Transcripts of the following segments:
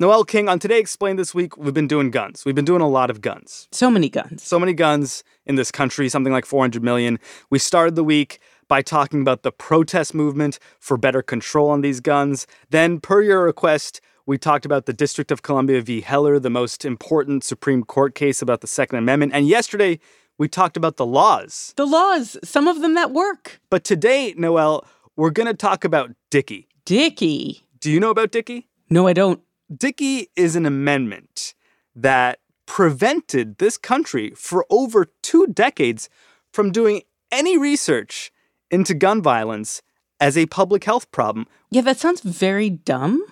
Noel King, on Today Explained this week, we've been doing guns. We've been doing a lot of guns. So many guns. So many guns in this country, something like 400 million. We started the week by talking about the protest movement for better control on these guns. Then, per your request, we talked about the District of Columbia v. Heller, the most important Supreme Court case about the Second Amendment. And yesterday, we talked about the laws. The laws, some of them that work. But today, Noel, we're going to talk about Dickey. Dickey. Do you know about Dickey? No, I don't. Dickey is an amendment that prevented this country for over two decades from doing any research into gun violence as a public health problem. Yeah, that sounds very dumb.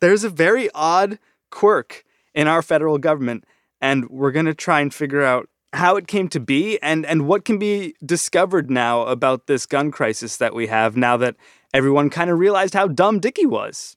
There's a very odd quirk in our federal government, and we're going to try and figure out how it came to be and, and what can be discovered now about this gun crisis that we have now that everyone kind of realized how dumb Dickey was.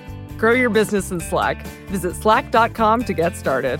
Grow your business in Slack. Visit slack.com to get started.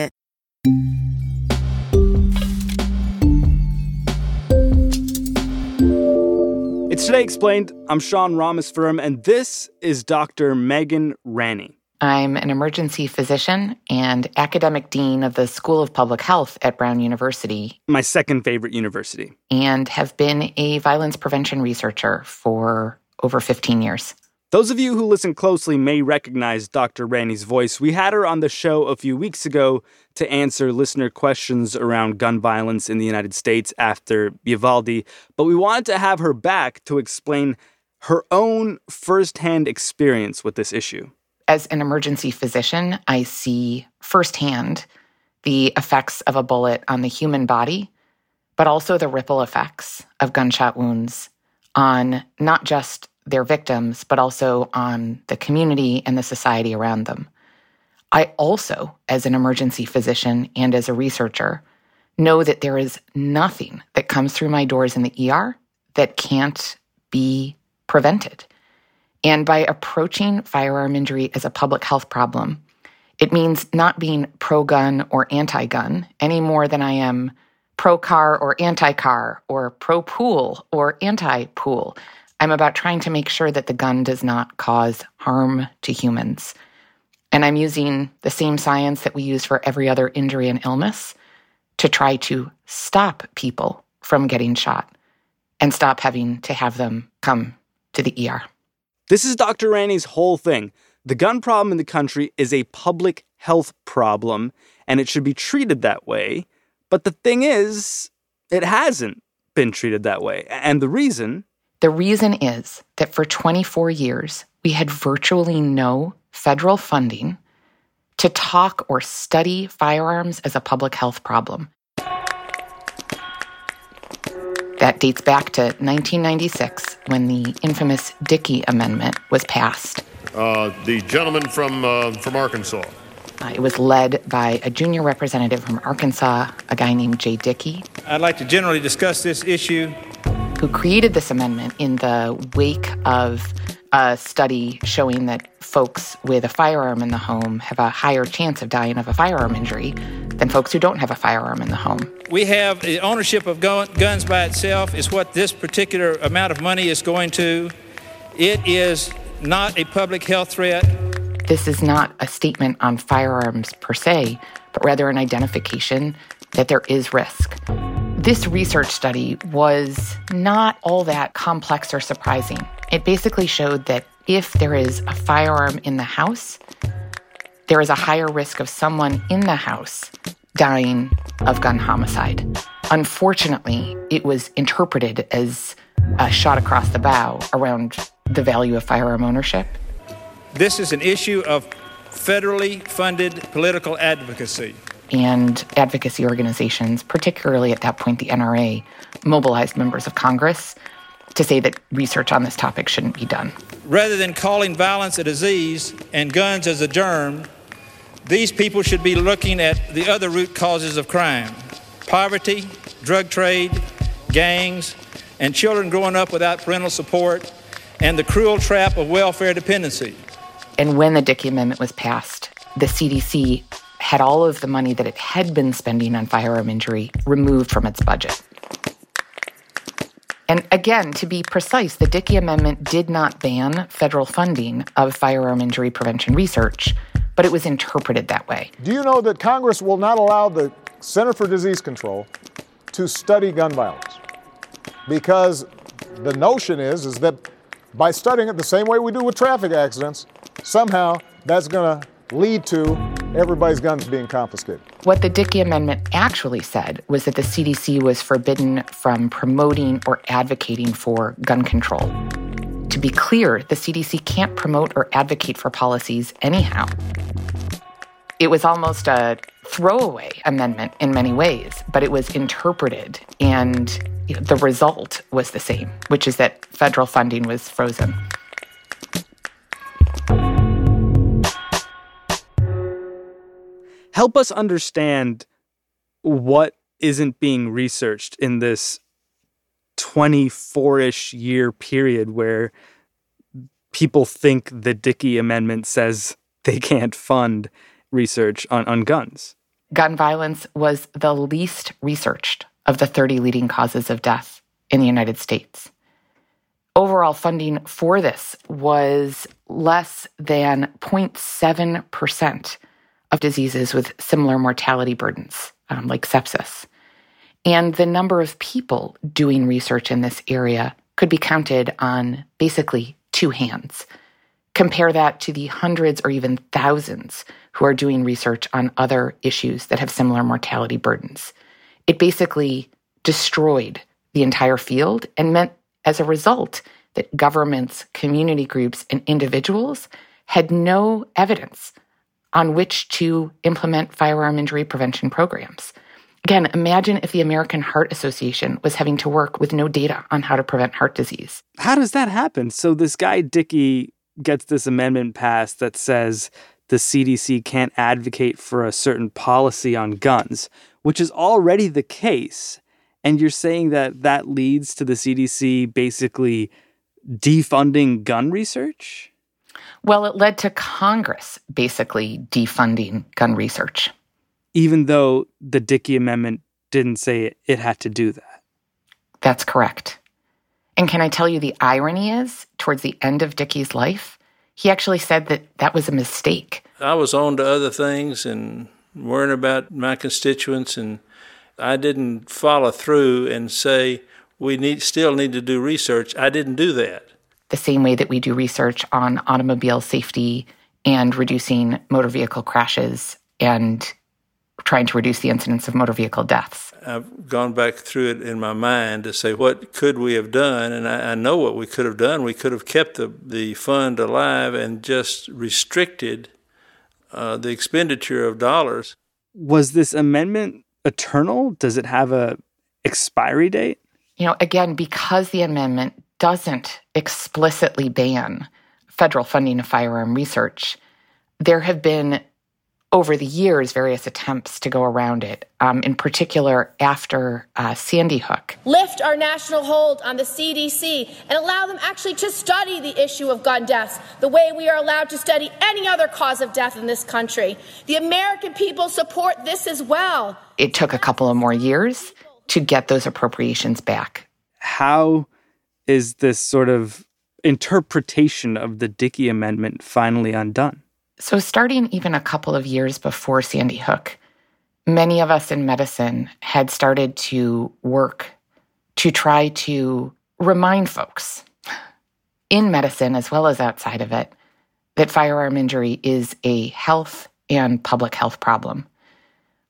It's Today Explained. I'm Sean Rameswaram, and this is Dr. Megan Ranney. I'm an emergency physician and academic dean of the School of Public Health at Brown University. My second favorite university. And have been a violence prevention researcher for over 15 years. Those of you who listen closely may recognize Dr. Ranney's voice. We had her on the show a few weeks ago to answer listener questions around gun violence in the United States after Uvalde, but we wanted to have her back to explain her own firsthand experience with this issue. As an emergency physician, I see firsthand the effects of a bullet on the human body, but also the ripple effects of gunshot wounds on not just their victims, but also on the community and the society around them. I also, as an emergency physician and as a researcher, know that there is nothing that comes through my doors in the ER that can't be prevented. And by approaching firearm injury as a public health problem, it means not being pro gun or anti gun any more than I am pro car or anti car or pro pool or anti pool. I'm about trying to make sure that the gun does not cause harm to humans. And I'm using the same science that we use for every other injury and illness to try to stop people from getting shot and stop having to have them come to the ER. This is Dr. Ranney's whole thing. The gun problem in the country is a public health problem, and it should be treated that way. But the thing is, it hasn't been treated that way. And the reason the reason is that for 24 years, we had virtually no federal funding to talk or study firearms as a public health problem. That dates back to 1996 when the infamous Dickey Amendment was passed. Uh, the gentleman from, uh, from Arkansas. Uh, it was led by a junior representative from Arkansas, a guy named Jay Dickey. I'd like to generally discuss this issue who created this amendment in the wake of a study showing that folks with a firearm in the home have a higher chance of dying of a firearm injury than folks who don't have a firearm in the home. We have the ownership of guns by itself is what this particular amount of money is going to. It is not a public health threat. This is not a statement on firearms per se, but rather an identification that there is risk This research study was not all that complex or surprising. It basically showed that if there is a firearm in the house, there is a higher risk of someone in the house dying of gun homicide. Unfortunately, it was interpreted as a shot across the bow around the value of firearm ownership. This is an issue of federally funded political advocacy. And advocacy organizations, particularly at that point the NRA, mobilized members of Congress to say that research on this topic shouldn't be done. Rather than calling violence a disease and guns as a germ, these people should be looking at the other root causes of crime poverty, drug trade, gangs, and children growing up without parental support, and the cruel trap of welfare dependency. And when the Dickey Amendment was passed, the CDC had all of the money that it had been spending on firearm injury removed from its budget. And again, to be precise, the Dickey Amendment did not ban federal funding of firearm injury prevention research, but it was interpreted that way. Do you know that Congress will not allow the Center for Disease Control to study gun violence? Because the notion is is that by studying it the same way we do with traffic accidents, somehow that's going to lead to everybody's guns being confiscated. What the Dickey Amendment actually said was that the CDC was forbidden from promoting or advocating for gun control. To be clear, the CDC can't promote or advocate for policies anyhow. It was almost a throwaway amendment in many ways, but it was interpreted, and the result was the same, which is that federal funding was frozen. Help us understand what isn't being researched in this 24-ish year period where people think the Dickey Amendment says they can't fund research on, on guns. Gun violence was the least researched of the 30 leading causes of death in the United States. Overall funding for this was less than 0.7% of diseases with similar mortality burdens, um, like sepsis. And the number of people doing research in this area could be counted on basically two hands. Compare that to the hundreds or even thousands who are doing research on other issues that have similar mortality burdens. It basically destroyed the entire field and meant, as a result, that governments, community groups, and individuals had no evidence on which to implement firearm injury prevention programs. Again, imagine if the American Heart Association was having to work with no data on how to prevent heart disease. How does that happen? So, this guy, Dickey, gets this amendment passed that says the CDC can't advocate for a certain policy on guns, which is already the case. And you're saying that that leads to the CDC basically defunding gun research? Well, it led to Congress basically defunding gun research. Even though the Dickey Amendment didn't say it had to do that. That's correct. And can I tell you the irony is, towards the end of Dickey's life, he actually said that that was a mistake. I was on to other things and worrying about my constituents, and I didn't follow through and say, we need, still need to do research. I didn't do that the same way that we do research on automobile safety and reducing motor vehicle crashes and trying to reduce the incidence of motor vehicle deaths. I've gone back through it in my mind to say, what could we have done? And I, I know what we could have done. We could have kept the, the fund alive and just restricted uh, the expenditure of dollars. Was this amendment eternal? Does it have a expiry date? You know, again, because the amendment doesn't explicitly ban federal funding of firearm research, there have been over the years various attempts to go around it, um, in particular after uh, Sandy Hook. Lift our national hold on the CDC and allow them actually to study the issue of gun deaths the way we are allowed to study any other cause of death in this country. The American people support this as well. It took a couple of more years to get those appropriations back. How is this sort of interpretation of the Dickey Amendment finally undone? So, starting even a couple of years before Sandy Hook, many of us in medicine had started to work to try to remind folks in medicine as well as outside of it that firearm injury is a health and public health problem.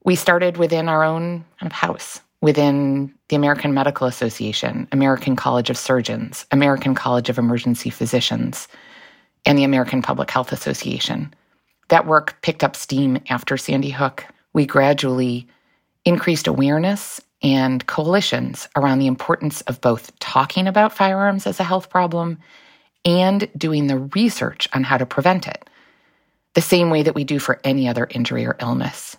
We started within our own kind of house, within the American Medical Association, American College of Surgeons, American College of Emergency Physicians, and the American Public Health Association. That work picked up steam after Sandy Hook. We gradually increased awareness and coalitions around the importance of both talking about firearms as a health problem and doing the research on how to prevent it, the same way that we do for any other injury or illness.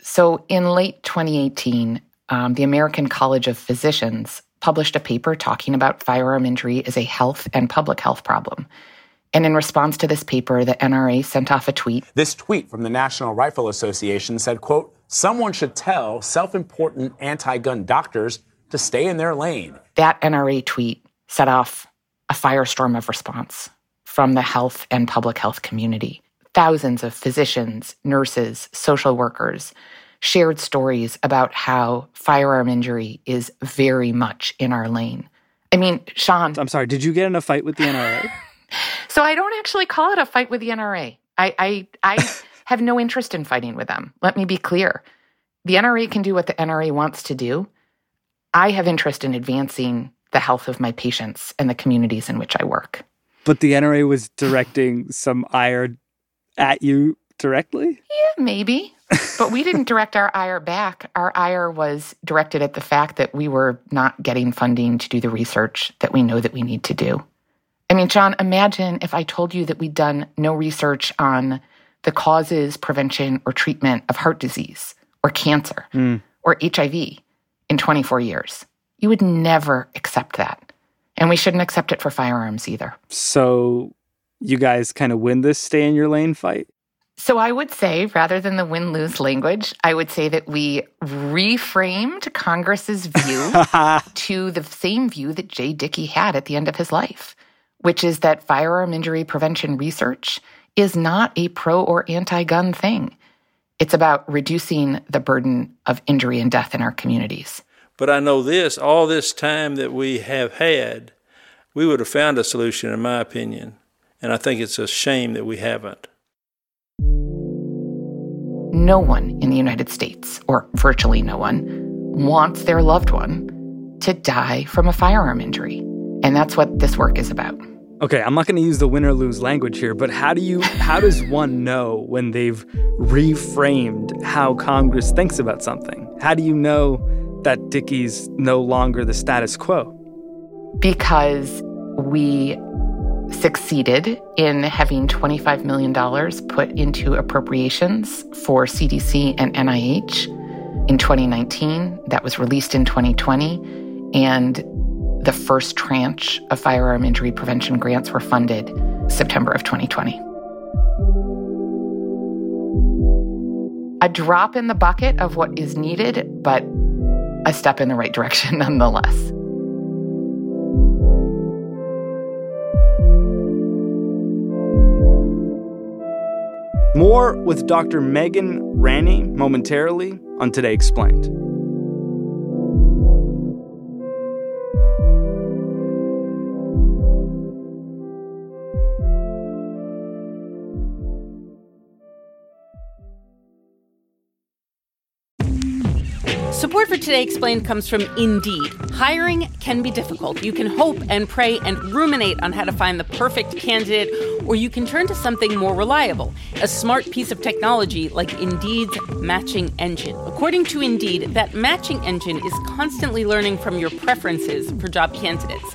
So, in late 2018, um, the American College of Physicians published a paper talking about firearm injury as a health and public health problem. And in response to this paper, the NRA sent off a tweet. This tweet from the National Rifle Association said, quote, someone should tell self-important anti-gun doctors to stay in their lane. That NRA tweet set off a firestorm of response from the health and public health community. Thousands of physicians, nurses, social workers shared stories about how firearm injury is very much in our lane. I mean, Sean. I'm sorry, did you get in a fight with the NRA? so I don't actually call it a fight with the NRA. I, I, I have no interest in fighting with them. Let me be clear. The NRA can do what the NRA wants to do. I have interest in advancing the health of my patients and the communities in which I work. But the NRA was directing some ire at you directly? Yeah, maybe. but we didn't direct our ire back. Our ire was directed at the fact that we were not getting funding to do the research that we know that we need to do. I mean, John, imagine if I told you that we'd done no research on the causes, prevention, or treatment of heart disease or cancer mm. or HIV in 24 years. You would never accept that. And we shouldn't accept it for firearms either. So you guys kind of win this stay in your lane fight? So I would say, rather than the win lose language, I would say that we reframed Congress's view to the same view that Jay Dickey had at the end of his life, which is that firearm injury prevention research is not a pro or anti gun thing. It's about reducing the burden of injury and death in our communities. But I know this all this time that we have had, we would have found a solution, in my opinion. And I think it's a shame that we haven't. No one in the United States, or virtually no one, wants their loved one to die from a firearm injury. And that's what this work is about. Okay, I'm not going to use the win or lose language here, but how do you how does one know when they've reframed how Congress thinks about something? How do you know that Dickey's no longer the status quo? Because we succeeded in having $25 million put into appropriations for CDC and NIH in 2019. That was released in 2020. And the first tranche of firearm injury prevention grants were funded September of 2020. A drop in the bucket of what is needed, but a step in the right direction nonetheless. More with Dr. Megan Ranney momentarily on Today Explained. For Today Explained comes from Indeed. Hiring can be difficult. You can hope and pray and ruminate on how to find the perfect candidate, or you can turn to something more reliable a smart piece of technology like Indeed's matching engine. According to Indeed, that matching engine is constantly learning from your preferences for job candidates,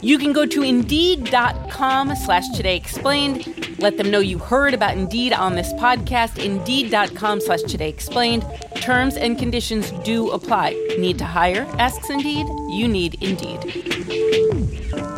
You can go to Indeed.com slash Today Explained. Let them know you heard about Indeed on this podcast. Indeed.com slash Today Explained. Terms and conditions do apply. Need to hire? Asks Indeed. You need Indeed.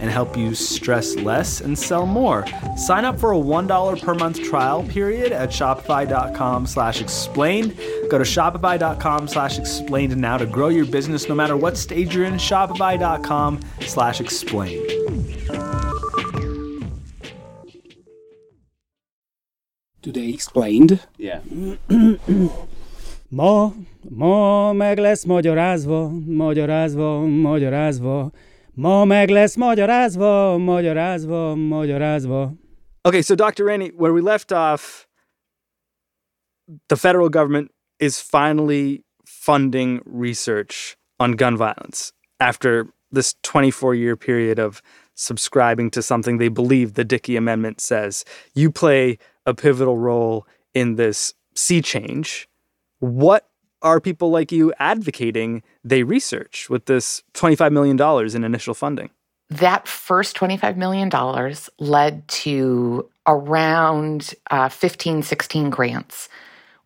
and help you stress less and sell more. Sign up for a $1 per month trial period at shopify.com slash explained. Go to shopify.com slash explained now to grow your business no matter what stage you're in. Shopify.com slash explained. Today explained. Yeah. ma, ma meg lesz magyarázva, magyarázva, magyarázva. Ma meg lesz magyarázva, magyarázva, magyarázva. Okay, so Dr. Ranney, where we left off, the federal government is finally funding research on gun violence after this 24 year period of subscribing to something they believe the Dickey Amendment says. You play a pivotal role in this sea change. What are people like you advocating they research with this $25 million in initial funding? That first $25 million led to around uh, 15, 16 grants,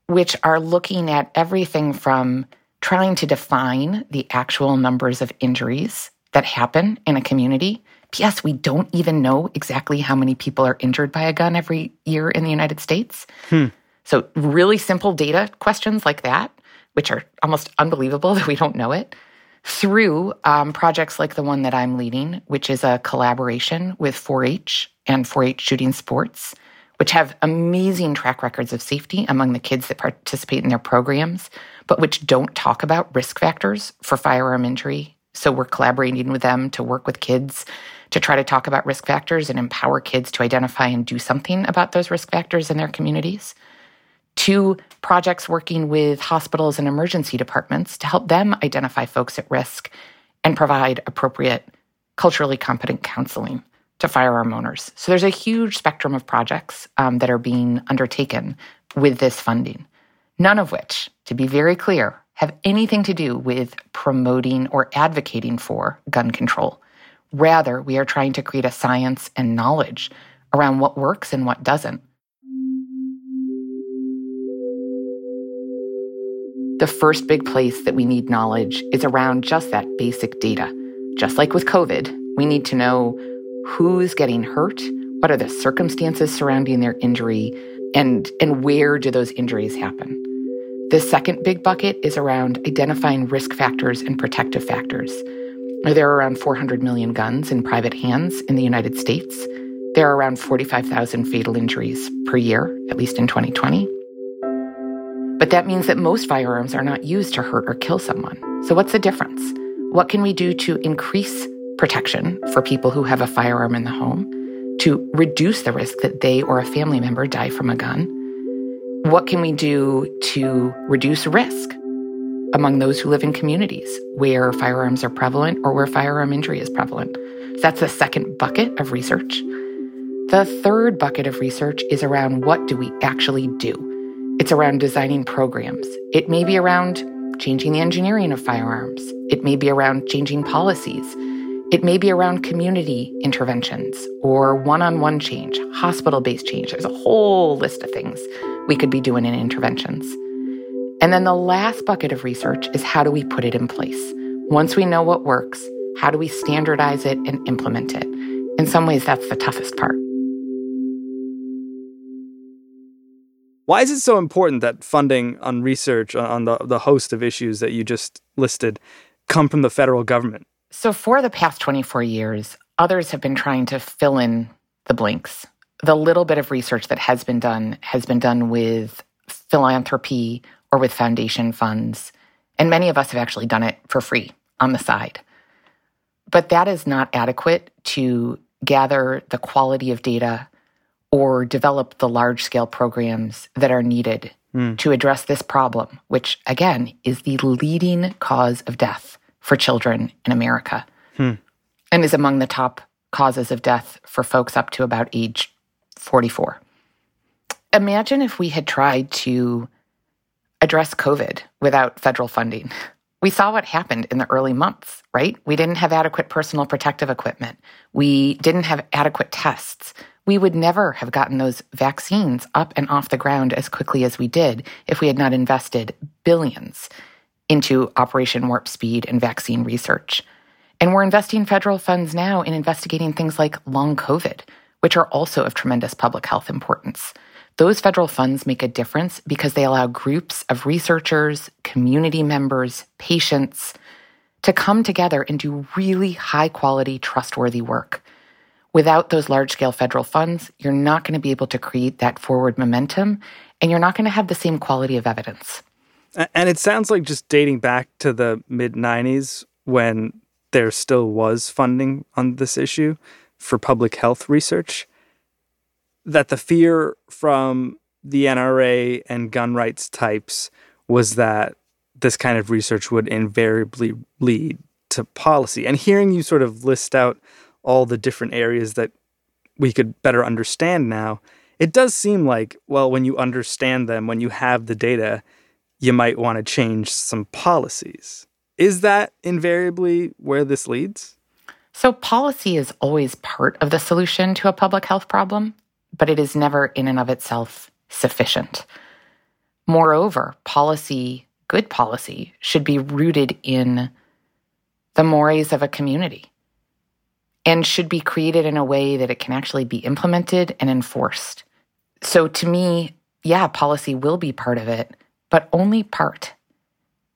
which are looking at everything from trying to define the actual numbers of injuries that happen in a community. P.S. We don't even know exactly how many people are injured by a gun every year in the United States. Hmm. So, really simple data questions like that which are almost unbelievable that we don't know it, through um, projects like the one that I'm leading, which is a collaboration with 4 H and 4 H Shooting Sports, which have amazing track records of safety among the kids that participate in their programs, but which don't talk about risk factors for firearm injury. So we're collaborating with them to work with kids to try to talk about risk factors and empower kids to identify and do something about those risk factors in their communities two projects working with hospitals and emergency departments to help them identify folks at risk and provide appropriate culturally competent counseling to firearm owners. So there's a huge spectrum of projects um, that are being undertaken with this funding, none of which, to be very clear, have anything to do with promoting or advocating for gun control. Rather, we are trying to create a science and knowledge around what works and what doesn't The first big place that we need knowledge is around just that basic data. Just like with COVID, we need to know who's getting hurt, what are the circumstances surrounding their injury, and, and where do those injuries happen. The second big bucket is around identifying risk factors and protective factors. There are around 400 million guns in private hands in the United States. There are around 45,000 fatal injuries per year, at least in 2020. But that means that most firearms are not used to hurt or kill someone. So, what's the difference? What can we do to increase protection for people who have a firearm in the home, to reduce the risk that they or a family member die from a gun? What can we do to reduce risk among those who live in communities where firearms are prevalent or where firearm injury is prevalent? That's the second bucket of research. The third bucket of research is around what do we actually do? It's around designing programs. It may be around changing the engineering of firearms. It may be around changing policies. It may be around community interventions or one on one change, hospital based change. There's a whole list of things we could be doing in interventions. And then the last bucket of research is how do we put it in place? Once we know what works, how do we standardize it and implement it? In some ways, that's the toughest part. Why is it so important that funding on research on the, the host of issues that you just listed come from the federal government? So, for the past 24 years, others have been trying to fill in the blinks. The little bit of research that has been done has been done with philanthropy or with foundation funds. And many of us have actually done it for free on the side. But that is not adequate to gather the quality of data or develop the large scale programs that are needed mm. to address this problem, which again is the leading cause of death for children in America hmm. and is among the top causes of death for folks up to about age 44. Imagine if we had tried to address COVID without federal funding. We saw what happened in the early months, right? We didn't have adequate personal protective equipment. We didn't have adequate tests. We would never have gotten those vaccines up and off the ground as quickly as we did if we had not invested billions into Operation Warp Speed and vaccine research. And we're investing federal funds now in investigating things like long COVID, which are also of tremendous public health importance. Those federal funds make a difference because they allow groups of researchers, community members, patients to come together and do really high quality, trustworthy work. Without those large scale federal funds, you're not going to be able to create that forward momentum and you're not going to have the same quality of evidence. And it sounds like just dating back to the mid 90s when there still was funding on this issue for public health research that the fear from the NRA and gun rights types was that this kind of research would invariably lead to policy. And hearing you sort of list out all the different areas that we could better understand now, it does seem like, well, when you understand them, when you have the data, you might want to change some policies. Is that invariably where this leads? So, policy is always part of the solution to a public health problem but it is never in and of itself sufficient. Moreover, policy, good policy, should be rooted in the mores of a community and should be created in a way that it can actually be implemented and enforced. So, to me, yeah, policy will be part of it, but only part.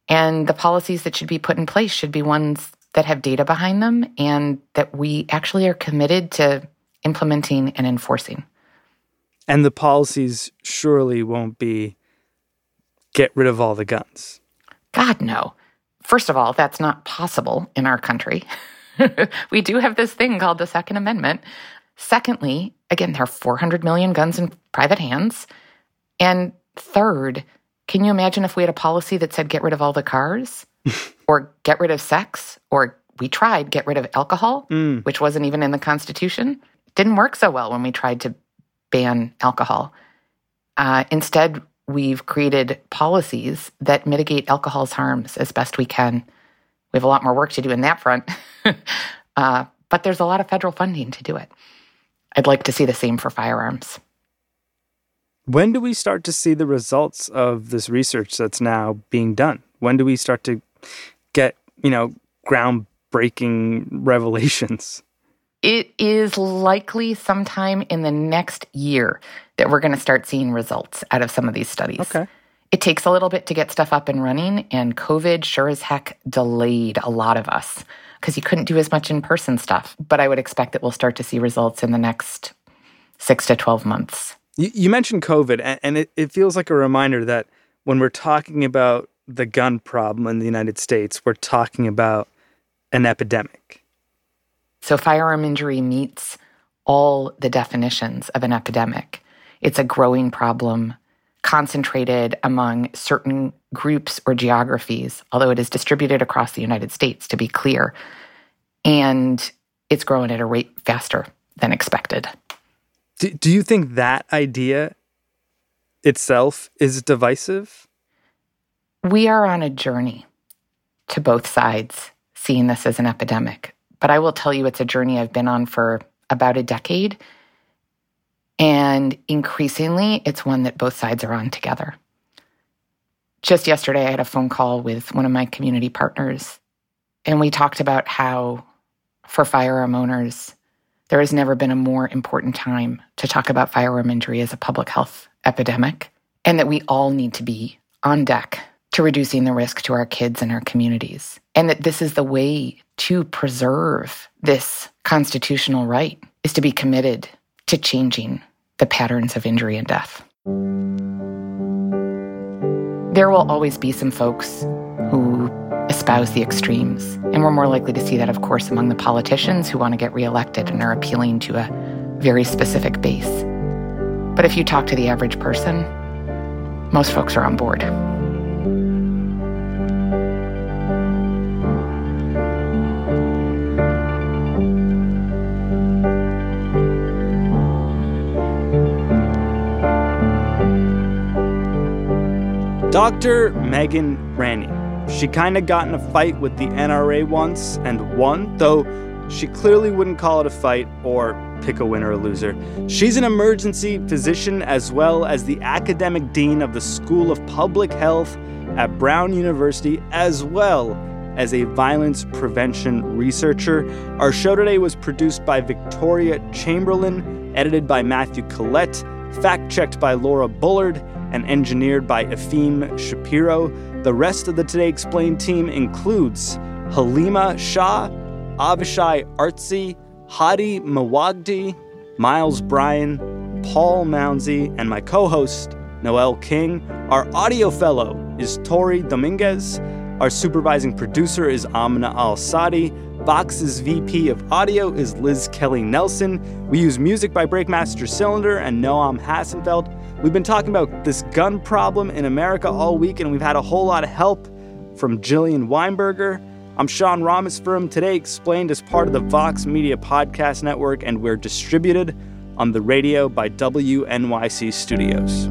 And the policies that should be put in place should be ones that have data behind them and that we actually are committed to implementing and enforcing. And the policies surely won't be get rid of all the guns. God, no. First of all, that's not possible in our country. we do have this thing called the Second Amendment. Secondly, again, there are 400 million guns in private hands. And third, can you imagine if we had a policy that said get rid of all the cars or get rid of sex or we tried get rid of alcohol, mm. which wasn't even in the Constitution? It didn't work so well when we tried to ban alcohol. Uh, instead, we've created policies that mitigate alcohol's harms as best we can. We have a lot more work to do in that front, uh, but there's a lot of federal funding to do it. I'd like to see the same for firearms. When do we start to see the results of this research that's now being done? When do we start to get, you know, groundbreaking revelations? It is likely sometime in the next year that we're going to start seeing results out of some of these studies. Okay. It takes a little bit to get stuff up and running, and COVID sure as heck delayed a lot of us because you couldn't do as much in person stuff. But I would expect that we'll start to see results in the next six to 12 months. You, you mentioned COVID, and it, it feels like a reminder that when we're talking about the gun problem in the United States, we're talking about an epidemic. So, firearm injury meets all the definitions of an epidemic. It's a growing problem concentrated among certain groups or geographies, although it is distributed across the United States, to be clear. And it's growing at a rate faster than expected. Do, do you think that idea itself is divisive? We are on a journey to both sides seeing this as an epidemic. But I will tell you, it's a journey I've been on for about a decade. And increasingly, it's one that both sides are on together. Just yesterday, I had a phone call with one of my community partners, and we talked about how, for firearm owners, there has never been a more important time to talk about firearm injury as a public health epidemic, and that we all need to be on deck to reducing the risk to our kids and our communities. And that this is the way to preserve this constitutional right is to be committed to changing the patterns of injury and death. There will always be some folks who espouse the extremes, and we're more likely to see that, of course, among the politicians who want to get reelected and are appealing to a very specific base. But if you talk to the average person, most folks are on board. Dr. Megan Ranney. She kind of got in a fight with the NRA once and won, though she clearly wouldn't call it a fight or pick a winner or loser. She's an emergency physician as well as the academic dean of the School of Public Health at Brown University, as well as a violence prevention researcher. Our show today was produced by Victoria Chamberlin, edited by Matthew Collette, fact checked by Laura Bullard, and engineered by Efim Shapiro. The rest of the Today Explained team includes Halima Shah, Avishay Artsy, Hady Mawajdeh, Miles Bryan, Paul Mounsey, and my co host, Noel King. Our audio fellow is Tori Dominguez. Our supervising producer is Amna Al Sadi. Vox's VP of audio is Liz Kelly Nelson. We use music by Breakmaster Cylinder and Noam Hassenfeld. We've been talking about this gun problem in America all week, and we've had a whole lot of help from Jillian Weinberger. I'm Sean Rameswaram. Today explained as part of the Vox Media Podcast Network, and we're distributed on the radio by WNYC Studios.